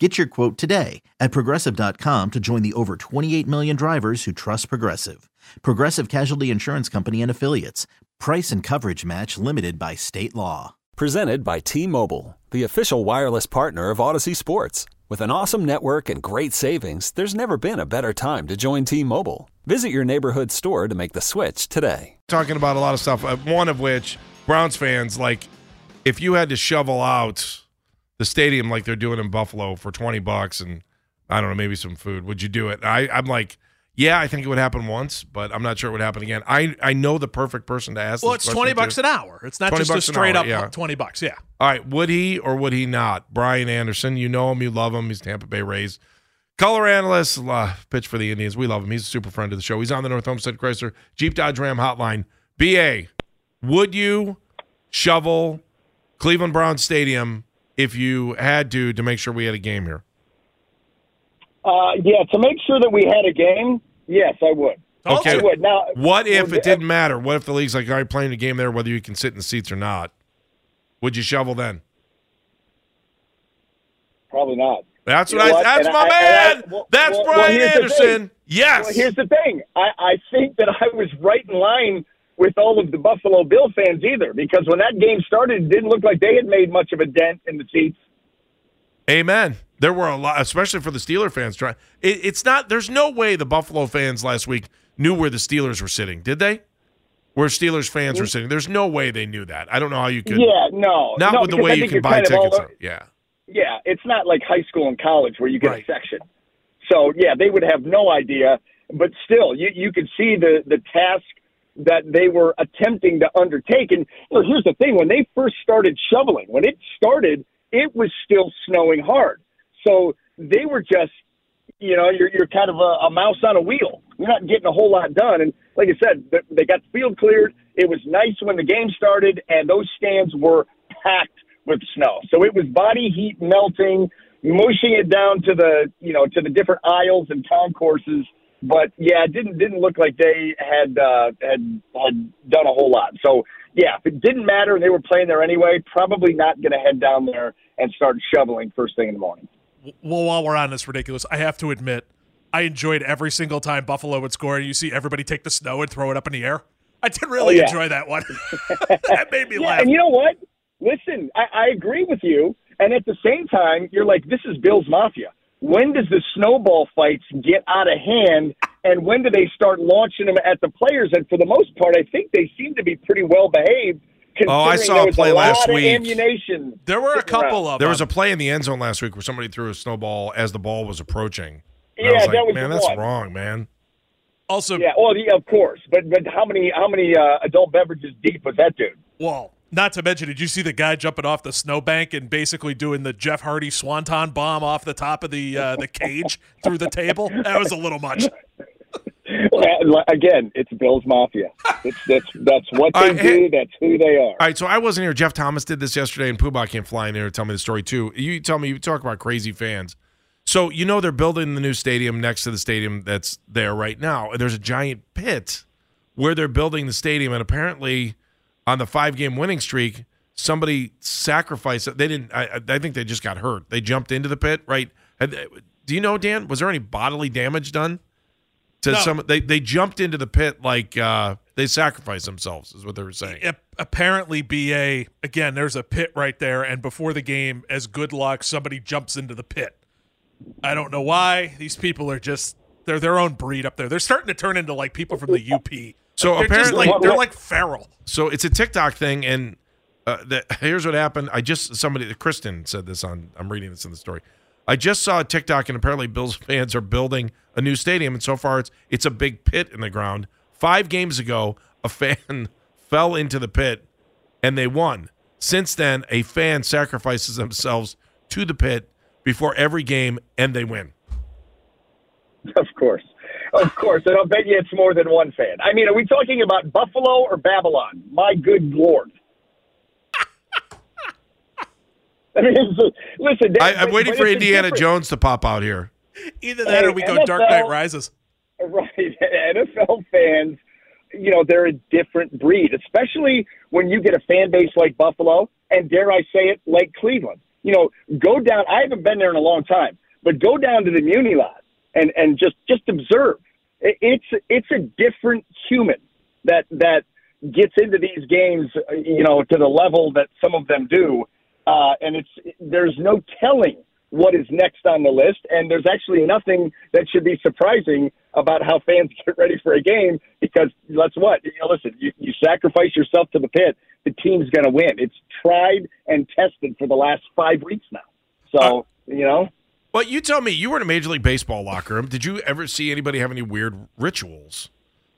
Get your quote today at progressive.com to join the over 28 million drivers who trust Progressive. Progressive Casualty Insurance Company and Affiliates. Price and coverage match limited by state law. Presented by T Mobile, the official wireless partner of Audacy Sports. With an awesome network and great savings, there's never been a better time to join T Mobile. Visit your neighborhood store to make the switch today. Talking about a lot of stuff, uh, one of which, Browns fans, like, if you had to shovel out the stadium like they're doing in Buffalo for 20 bucks and I don't know, maybe some food, would you do it? I, I'm like, yeah, I think it would happen once, but I'm not sure it would happen again. I, I know the perfect person to ask. Well, it's 20 bucks to. an hour. It's not just a straight hour, up yeah. 20 bucks. Yeah. All right, would he or would he not? Brian Anderson, you know him, you love him. He's Tampa Bay Rays. Color analyst, uh, pitch for the Indians. We love him. He's a super friend of the show. He's on the North Olmsted Chrysler Jeep Dodge Ram hotline. BA, would you shovel Cleveland Browns Stadium if you had to to make sure we had a game here? Uh, yeah, to make sure that we had a game, yes, I would. Okay. I would. Now, What if it didn't matter? What if the league's like, all right, playing a game there, whether you can sit in the seats or not? Would you shovel then? Probably not. That's You what know I. what? That's And my I- and I- man. well- that's well- well, Brian the Anderson. Yes. Well, here's the thing. I, I think that I was right in line with all of the Buffalo Bill fans either, because when that game started, it didn't look like they had made much of a dent in the seats. Amen. There were a lot, especially for the Steeler fans. Trying. It, it's not. There's no way the Buffalo fans last week knew where the Steelers were sitting. Did they? Where Steelers fans were sitting. There's no way they knew that. I don't know how you could. Yeah, no, Not no, with the way you can buy kind of all tickets. Yeah. Yeah, it's not like high school and college where you get Right. a section. So yeah, they would have no idea. But still, you you could see the the task that they were attempting to undertake. And here's the thing: when they first started shoveling, when it started, it was still snowing hard. So they were just, you know, you're you're kind of a, a mouse on a wheel. You're not getting a whole lot done. And like I said, they got the field cleared. It was nice when the game started, and those stands were packed with snow. So it was body heat melting, mushing it down to the you know to the different aisles and concourses. But yeah, it didn't didn't look like they had uh, had had done a whole lot. So yeah, if it didn't matter and they were playing there anyway, probably not going to head down there and start shoveling first thing in the morning. Well, while we're on this ridiculous, I have to admit, I enjoyed every single time Buffalo would score and you see everybody take the snow and throw it up in the air. I did really Oh, yeah. enjoy that one. that made me Yeah, laugh. and you know what? Listen, I, I agree with you. And at the same time, you're like, this is Bills Mafia. When does the snowball fights get out of hand? And when do they start launching them at the players? And for the most part, I think they seem to be pretty well behaved. Oh, I saw a play a last lot of week. ammunition. there were a couple around. of There was a play in the end zone last week where somebody threw a snowball as the ball was approaching. And I Yeah, was like, that was man, that's one. wrong, man. also, Yeah, well, yeah, of course. But but how many how many uh, adult beverages deep was that dude? well, not to mention, did you see the guy jumping off the snowbank and basically doing the Jeff Hardy swanton bomb off the top of the uh, the cage through the table? That was a little much. Again, it's Bills Mafia. It's that's that's what they right, hey- do. That's who they are. All right, so I wasn't here. Jeff Thomas did this yesterday, and Poobah came flying here to tell me the story too. You tell me, you talk about crazy fans. So you know they're building the new stadium next to the stadium that's there right now, and there's a giant pit where they're building the stadium, and apparently on the five game winning streak, somebody sacrificed. They didn't. I, I think they just got hurt. They jumped into the pit, right? Do you know, Dan? Was there any bodily damage done to No. some? They they jumped into the pit like uh, they sacrificed themselves, is what they were saying. Ap- apparently BA again there's a pit right there and before the game as good luck somebody jumps into the pit I don't know why these people are just they're their own breed up there they're starting to turn into like people from the UP So they're apparently- like, they're like feral So it's a TikTok thing, and uh, the, here's what happened. I just somebody, Kristen said this on. I'm reading this in the story. I just saw a TikTok, and apparently Bills fans are building a new stadium, and so far it's it's a big pit in the ground. Five games ago, a fan fell into the pit, and they won. Since then, a fan sacrifices themselves to the pit before every game, and they win. Of course. Of course, and I'll bet you it's more than one fan. I mean, are we talking about Buffalo or Babylon? My good lord. I mean, listen. I, am waiting for Indiana Jones to pop out here. Either that, hey, or we go Dark Knight Rises. Right, NFL fans, you know, they're a different breed, especially when you get a fan base like Buffalo, and dare I say it, like Cleveland. You know, go down. I haven't been there in a long time, but go down to the Muni lot and and just just observe. It's it's a different human that that gets into these games, you know, to the level that some of them do, uh, and it's there's no telling what is next on the list, and there's actually nothing that should be surprising about how fans get ready for a game because let's what you know, listen, you, you sacrifice yourself to the pit, the team's going to win. It's tried and tested for the last five weeks now, so uh, you know. Well, you tell me, you were in a Major League Baseball locker room. Did you ever see anybody have any weird rituals?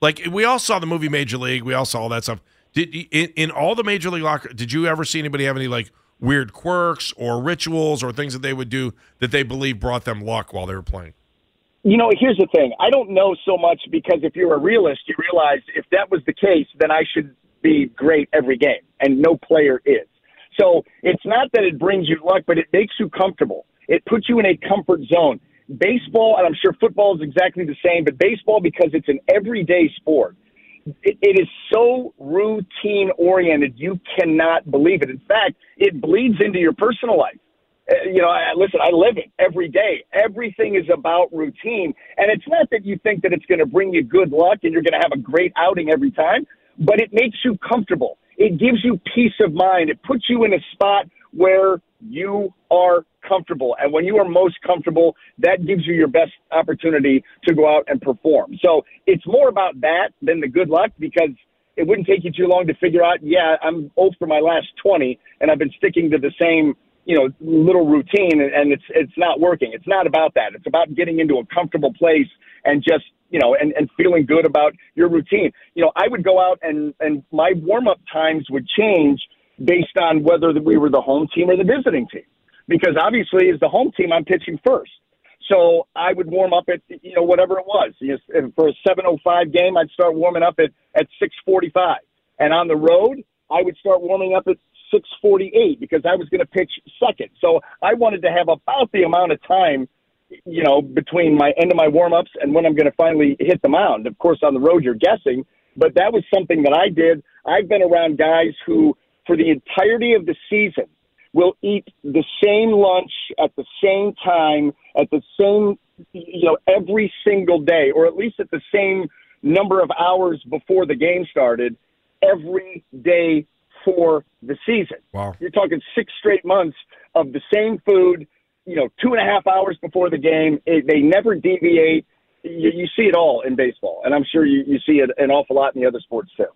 Like we all saw the movie Major League, we all saw all that stuff. Did in, in all the Major League locker? Did you ever see anybody have any like weird quirks or rituals or things that they would do that they believe brought them luck while they were playing? You know, here's the thing. I don't know so much because if you're a realist, you realize if that was the case, then I should be great every game, and no player is. So it's not that it brings you luck, but it makes you comfortable. It puts you in a comfort zone. Baseball, and I'm sure football is exactly the same, but baseball, because it's an everyday sport, it, it is so routine oriented, you cannot believe it. In fact, it bleeds into your personal life. Uh, you know, I, listen, I live it every day. Everything is about routine. And it's not that you think that it's going to bring you good luck and you're going to have a great outing every time, but it makes you comfortable. It gives you peace of mind. It puts you in a spot where you are comfortable. And when you are most comfortable, that gives you your best opportunity to go out and perform. So it's more about that than the good luck because it wouldn't take you too long to figure out, yeah, I'm old for my last 20 and I've been sticking to the same, you know, little routine and it's, it's not working. It's not about that. It's about getting into a comfortable place and just, you know, and, and feeling good about your routine. You know, I would go out and, and my warm up times would change based on whether we were the home team or the visiting team. Because obviously, as the home team, I'm pitching first. So I would warm up at you know whatever it was. You know, for a 7:05 game, I'd start warming up at at 6:45, and on the road, I would start warming up at 6:48 because I was going to pitch second. So I wanted to have about the amount of time, you know, between my end of my warm ups and when I'm going to finally hit the mound. Of course, on the road, you're guessing, but that was something that I did. I've been around guys who for the entirety of the season will eat the same lunch at the same time at the same you know every single day or at least at the same number of hours before the game started every day for the season. Wow. You're talking six straight months of the same food, you know, two and a half hours before the game. It, they never deviate. You, you see it all in baseball, and I'm sure you, you see it an awful lot in the other sports too.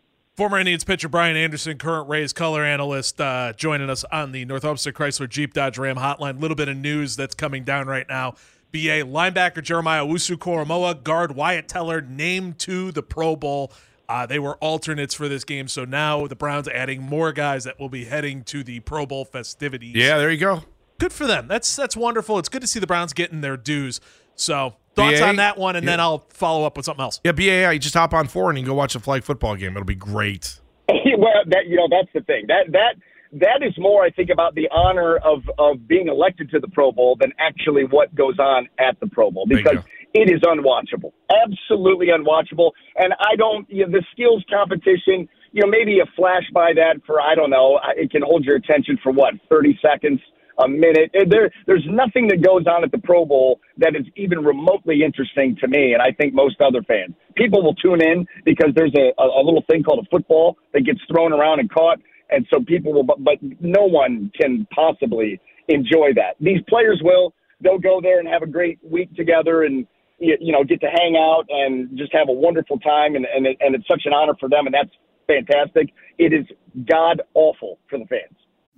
Former Indians pitcher Brian Anderson, current Rays color analyst, uh, joining us on the North Olmsted Chrysler Jeep Dodge Ram hotline. A Little bit of news that's coming down right now. BA linebacker Jeremiah Owusu-Koramoah, guard Wyatt Teller named to the Pro Bowl. Uh, they were alternates for this game, so now the Browns adding more guys that will be heading to the Pro Bowl festivities. Yeah, there you go. Good for them. That's that's wonderful. It's good to see the Browns getting their dues. So Thoughts BA? on that one, and yeah. then I'll follow up with something else. Yeah, BAI, you just hop on four and you can go watch a flag football game. It'll be great. well, that you know, that's the thing. That that that is more, I think, about the honor of of being elected to the Pro Bowl than actually what goes on at the Pro Bowl because it is unwatchable, absolutely unwatchable. And I don't, you know, the skills competition. You know, maybe a flash by that for I don't know. It can hold your attention for what thirty seconds a minute. Eh, there, there's nothing that goes on at the Pro Bowl that is even remotely interesting to me, and I think most other fans. People will tune in because there's a, a little thing called a football that gets thrown around and caught, and so people will. But, but no one can possibly enjoy that. These players will. They'll go there and have a great week together, and you know get to hang out and just have a wonderful time, and and, it, and it's such an honor for them, and that's fantastic. It is god awful for the fans.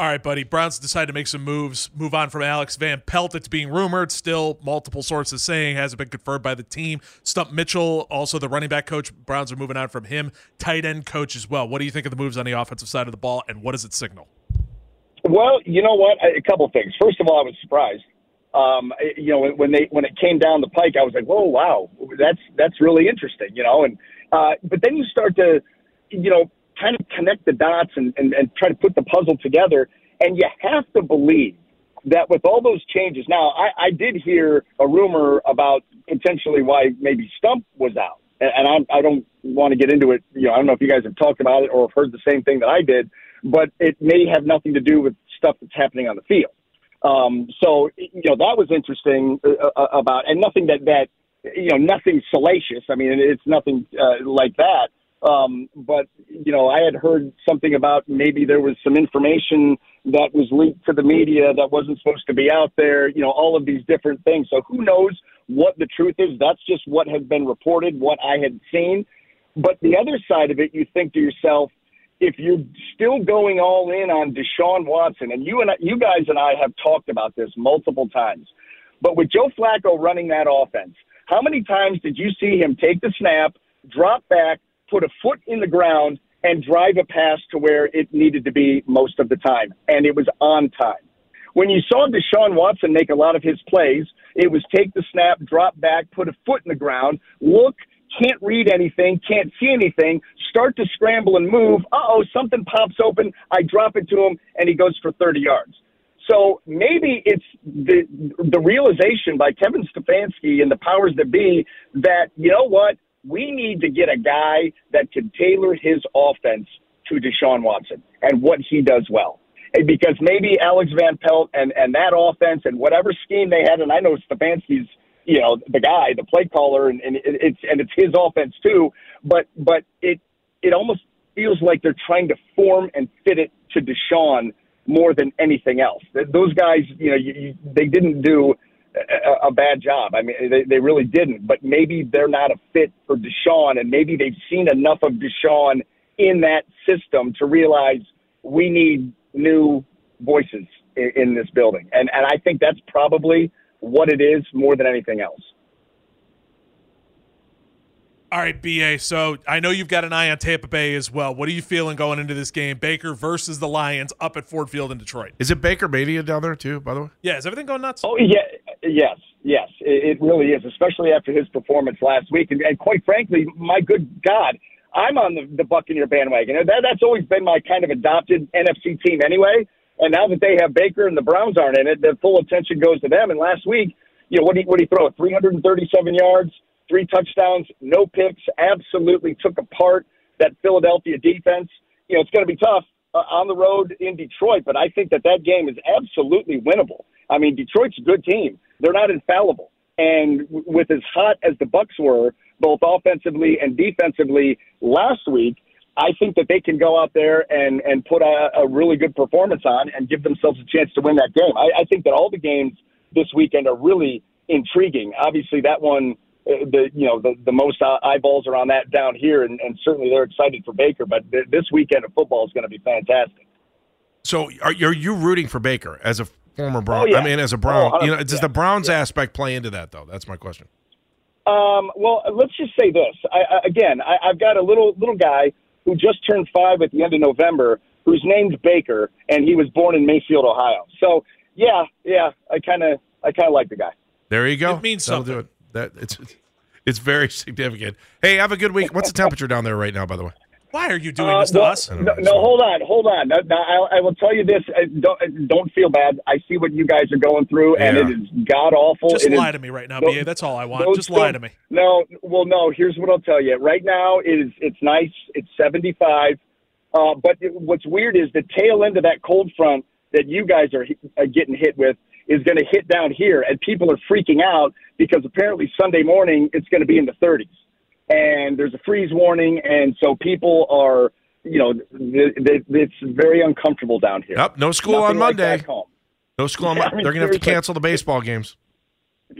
All right, buddy. Browns decided to make some moves, move on from Alex Van Pelt. It's being rumored, still multiple sources saying hasn't been confirmed by the team. Stump Mitchell, also the running back coach. Browns are moving on from him. Tight end coach as well. What do you think of the moves on the offensive side of the ball, and what does it signal? Well, you know what? A couple things. First of all, I was surprised. Um, you know, when they when it came down the pike, I was like, "Whoa, wow, that's that's really interesting." You know, and uh, but then you start to, you know, kind of connect the dots and, and, and try to put the puzzle together. And you have to believe that with all those changes, now I, I did hear a rumor about potentially why maybe Stump was out. And, and I, I don't want to get into it. You know, I don't know if you guys have talked about it or have heard the same thing that I did, but it may have nothing to do with stuff that's happening on the field. Um, so, you know, that was interesting uh, uh about, and nothing that, that, you know, nothing salacious. I mean, it's nothing uh, like that. Um, but you know, I had heard something about maybe there was some information that was leaked to the media that wasn't supposed to be out there. You know, all of these different things. So who knows what the truth is? That's just what has been reported, what I had seen. But the other side of it, you think to yourself, if you're still going all in on Deshaun Watson, and you and I, you guys and I have talked about this multiple times, but with Joe Flacco running that offense, how many times did you see him take the snap, drop back, put a foot in the ground and drive a pass to where it needed to be most of the time. And it was on time. When you saw Deshaun Watson make a lot of his plays, it was take the snap, drop back, put a foot in the ground, look, can't read anything, can't see anything, start to scramble and move. Uh oh, something pops open. I drop it to him, and he goes for 30 yards. So maybe it's the the realization by Kevin Stefanski and the powers that be that you know what we need to get a guy that can tailor his offense to Deshaun Watson and what he does well. And because maybe Alex Van Pelt and, and that offense and whatever scheme they had, and I know Stefanski's, you know, the guy, the play caller, and, and it's and it's his offense too. But but it it almost feels like they're trying to form and fit it to Deshaun more than anything else. Those guys, you know, you, you, they didn't do a, a bad job. I mean, they, they really didn't. But maybe they're not a fit for Deshaun, and maybe they've seen enough of Deshaun in that system to realize we need new voices in, in this building. And and I think that's probably what it is more than anything else. All right, BA. So I know you've got an eye on Tampa Bay as well. What are you feeling going into this game? Baker versus the Lions up at Ford Field in Detroit. Is it Baker Mania down there too? By the way, yeah. Is everything going nuts? Oh yeah, yes, yes, it, it really is, especially after his performance last week. And, and quite frankly, my good God, I'm on the, the Buccaneer bandwagon. That, that's always been my kind of adopted NFC team anyway. And now that they have Baker and the Browns aren't in it, the full attention goes to them. And last week, you know, what did he, what did he throw? 337 yards, three touchdowns, no picks, absolutely took apart that Philadelphia defense. You know, it's going to be tough uh, on the road in Detroit, but I think that that game is absolutely winnable. I mean, Detroit's a good team. They're not infallible. And with as hot as the Bucs were, both offensively and defensively last week, I think that they can go out there and and put a, a really good performance on and give themselves a chance to win that game. I, I think that all the games this weekend are really intriguing. Obviously, that one, uh, the you know the the most eyeballs are on that down here, and, and certainly they're excited for Baker. But th- this weekend of football is going to be fantastic. So are, are you rooting for Baker as a former Brown? Oh, yeah. I mean, as a Brown, Oh, you know, does yeah, the Browns aspect play into that though? That's my question. Um, well, let's just say this. I, I, again, I, I've got a little little guy who just turned five at the end of November, who's named Baker, and he was born in Mayfield, Ohio. So yeah, yeah, I kind of I kind of like the guy. There you go. It means That'll something. do it. That it's it's very significant. Hey, have a good week. What's the temperature down there right now? By the way. Why are you doing Uh, this to well, us? No, no, hold on, hold on. Now, now, I, I will tell you this. uh, Don't, uh, don't feel bad. I see what you guys are going through, and it is god awful. Just It is- lie to me right now, those- BA. That's all I want. Just lie to me. No, well, no. Here's what I'll tell you. Right now, it is it's nice. It's 75. Uh, but it, what's weird is the tail end of that cold front that you guys are, hi- are getting hit with is going to hit down here, and people are freaking out because apparently Sunday morning it's going to be in the 30s, and there's a freeze warning, and so people are, you know, th- th- it's very uncomfortable down here. Yep. No school Nothing on like Monday. back home. No school on Yeah, I Monday. mean, They're gonna have to cancel the baseball games.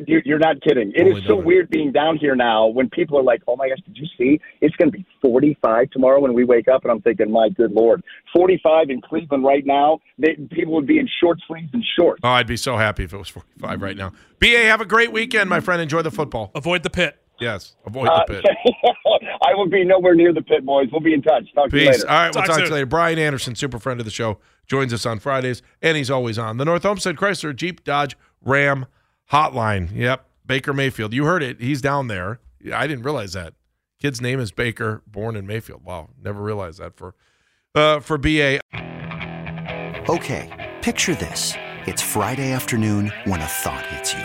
You- You're not kidding. It Only is so November. weird being down here now when people are like, oh my gosh, did you see? It's going to be 45 tomorrow when we wake up. And I'm thinking, my good Lord, 45 in Cleveland right now, they, people would be in short sleeves and shorts. Oh, I'd be so happy if it was 45 right now. BA, have a great weekend, my friend. Enjoy the football. Avoid the pit. Yes. Avoid Uh, the pit. I will be nowhere near the pit, boys. We'll be in touch. Talk to you Peace. later. All right, we'll Talk talk to you later. Brian Anderson, super friend of the show, joins us on Fridays, and he's always on the North Olmsted Chrysler Jeep Dodge Ram Hotline. Yep, Baker Mayfield. You heard it. He's down there. I didn't realize that. Kid's name is Baker, born in Mayfield. Wow, never realized that for uh, for BA. Okay, picture this. It's Friday afternoon when a thought hits you.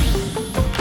Thank you.